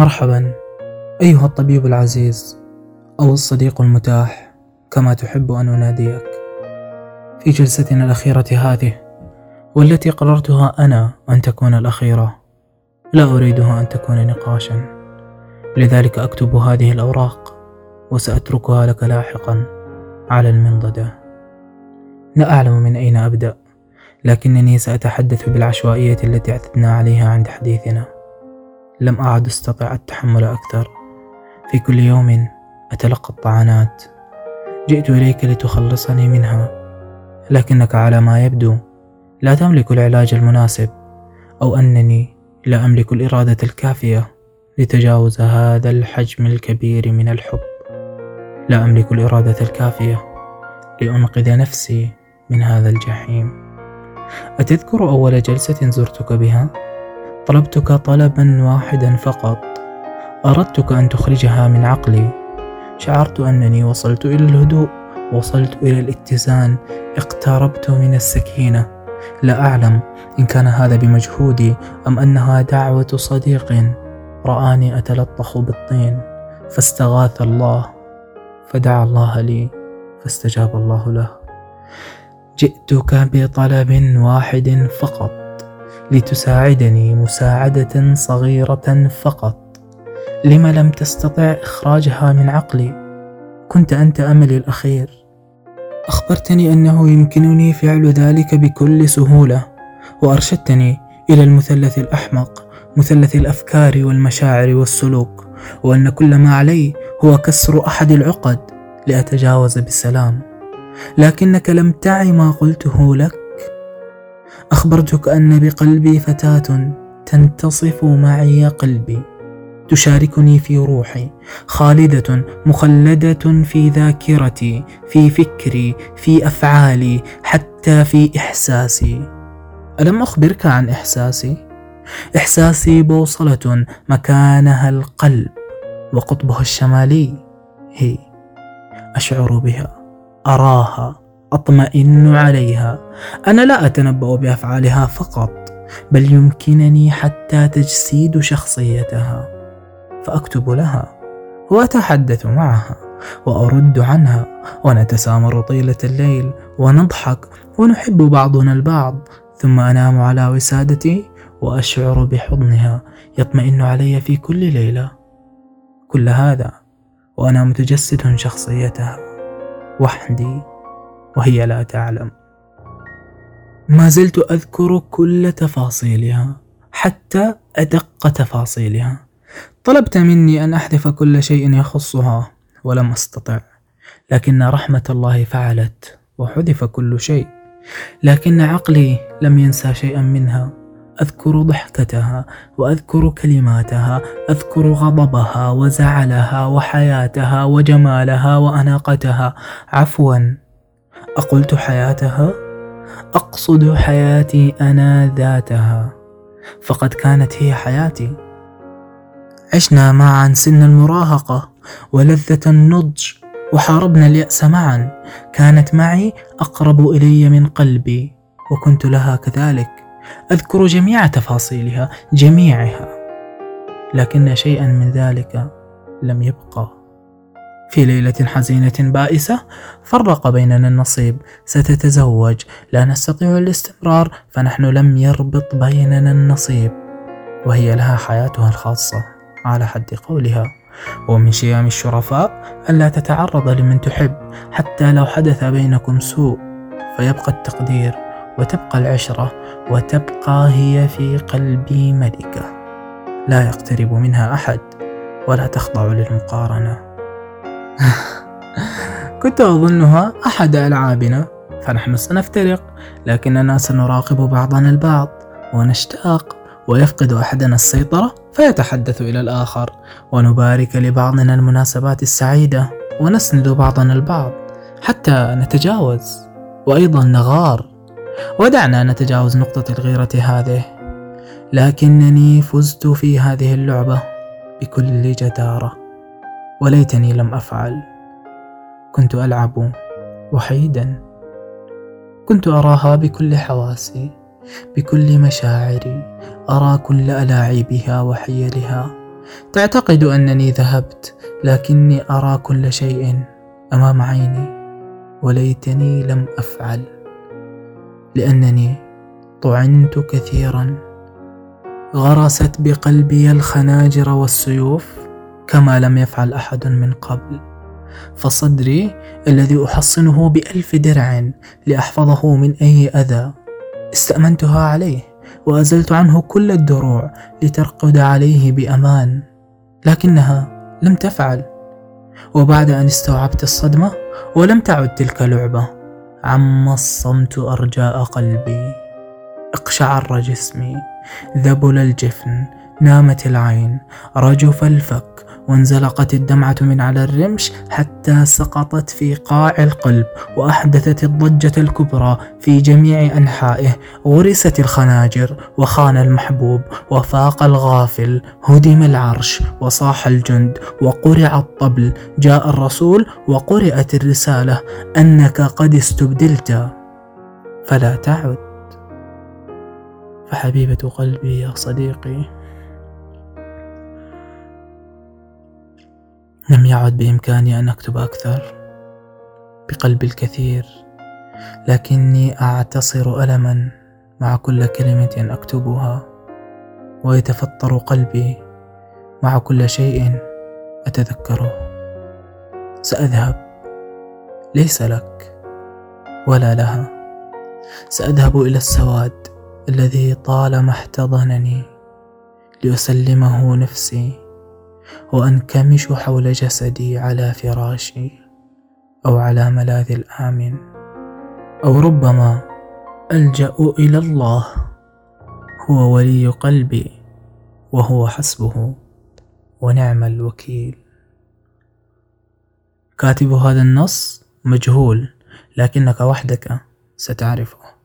مرحبا. أيها الطبيب العزيز أو الصديق المتاح كما تحب أن أناديك. في جلستنا الأخيرة هذه والتي قررتها أنا أن تكون الأخيرة لا أريدها أن تكون نقاشا. لذلك أكتب هذه الأوراق وسأتركها لك لاحقا على المنضدة. لا أعلم من أين أبدأ لكنني سأتحدث بالعشوائية التي اعتدنا عليها عند حديثنا. لم أعد أستطع التحمل أكثر. في كل يوم أتلقى الطعنات. جئت إليك لتخلصني منها. لكنك على ما يبدو لا تملك العلاج المناسب أو أنني لا أملك الإرادة الكافية لتجاوز هذا الحجم الكبير من الحب. لا أملك الإرادة الكافية لأنقذ نفسي من هذا الجحيم. أتذكر أول جلسة زرتك بها؟ طلبتك طلبا واحدا فقط. أردتك أن تخرجها من عقلي. شعرت أنني وصلت إلى الهدوء وصلت إلى الاتزان. اقتربت من السكينة. لا أعلم إن كان هذا بمجهودي أم أنها دعوة صديق. رآني أتلطخ بالطين. فاستغاث الله. فدعا الله لي. فاستجاب الله له. جئتك بطلب واحد فقط. لتساعدني مساعدة صغيرة فقط. لم لم تستطع إخراجها من عقلي كنت أنت أملي الأخير. أخبرتني أنه يمكنني فعل ذلك بكل سهولة وأرشدتني إلى المثلث الأحمق مثلث الأفكار والمشاعر والسلوك وأن كل ما علي هو كسر أحد العقد لأتجاوز بسلام لكنك لم تعي ما قلته لك أخبرتك أن بقلبي فتاة تنتصف معي قلبي. تشاركني في روحي خالدة مخلدة في ذاكرتي في فكري في أفعالي حتى في إحساسي. ألم أخبرك عن إحساسي؟ إحساسي بوصلة مكانها القلب وقطبها الشمالي. هي أشعر بها أراها. أطمئن عليها. أنا لا أتنبأ بأفعالها فقط بل يمكنني حتى تجسيد شخصيتها. فأكتب لها وأتحدث معها وأرد عنها ونتسامر طيلة الليل ونضحك ونحب بعضنا البعض ثم أنام على وسادتي وأشعر بحضنها يطمئن علي في كل ليلة. كل هذا وأنا متجسد شخصيتها. وحدي. وهي لا تعلم. ما زلت أذكر كل تفاصيلها حتى أدق تفاصيلها. طلبت مني أن أحذف كل شيء يخصها ولم أستطع لكن رحمة الله فعلت وحذف كل شيء. لكن عقلي لم ينسى شيئا منها. أذكر ضحكتها وأذكر كلماتها أذكر غضبها وزعلها وحياتها وجمالها وأناقتها. عفوا أقلت حياتها؟ أقصد حياتي أنا ذاتها. فقد كانت هي حياتي. عشنا معا سن المراهقة ولذة النضج وحاربنا اليأس معا. كانت معي أقرب إلي من قلبي وكنت لها كذلك. أذكر جميع تفاصيلها جميعها. لكن شيئا من ذلك لم يبقى. في ليلة حزينة بائسة فرق بيننا النصيب ستتزوج. لا نستطيع الاستمرار فنحن لم يربط بيننا النصيب. وهي لها حياتها الخاصة على حد قولها. ومن شيام الشرفاء ألا تتعرض لمن تحب حتى لو حدث بينكم سوء. فيبقى التقدير وتبقى العشرة وتبقى هي في قلبي ملكة. لا يقترب منها أحد ولا تخضع للمقارنة. كنت أظنها أحد ألعابنا فنحن سنفترق لكننا سنراقب بعضنا البعض ونشتاق ويفقد أحدنا السيطرة فيتحدث إلى الآخر ونبارك لبعضنا المناسبات السعيدة ونسند بعضنا البعض حتى نتجاوز وأيضا نغار. ودعنا نتجاوز نقطة الغيرة هذه لكنني فزت في هذه اللعبة بكل جدارة. وليتني لم أفعل. كنت ألعب وحيدا. كنت أراها بكل حواسي بكل مشاعري. أرى كل ألاعيبها وحيلها. تعتقد أنني ذهبت لكني أرى كل شيء أمام عيني. وليتني لم أفعل لأنني طعنت كثيرا. غرست بقلبي الخناجر والسيوف. كما لم يفعل أحد من قبل. فصدري الذي أحصنه بألف درع لأحفظه من أي أذى. استأمنتها عليه وأزلت عنه كل الدروع لترقد عليه بأمان. لكنها لم تفعل. وبعد أن استوعبت الصدمة ولم تعد تلك لعبة عم الصمت أرجاء قلبي. اقشعر جسمي ذبل الجفن نامت العين رجف الفك وانزلقت الدمعة من على الرمش حتى سقطت في قاع القلب وأحدثت الضجة الكبرى في جميع أنحائه. غرست الخناجر وخان المحبوب وفاق الغافل هدم العرش وصاح الجند وقرع الطبل. جاء الرسول وقرأت الرسالة أنك قد استبدلت. فلا تعد. فحبيبة قلبي يا صديقي لم يعد بإمكاني أن أكتب أكثر بقلب الكثير لكني أعتصر ألما مع كل كلمة أكتبها ويتفطر قلبي مع كل شيء أتذكره. سأذهب. ليس لك ولا لها. سأذهب إلى السواد الذي طالما احتضنني لأسلمه نفسي. وأنكمش حول جسدي على فراشي أو على ملاذ الآمن أو ربما ألجأ إلى الله هو ولي قلبي وهو حسبه ونعم الوكيل. كاتب هذا النص مجهول لكنك وحدك ستعرفه.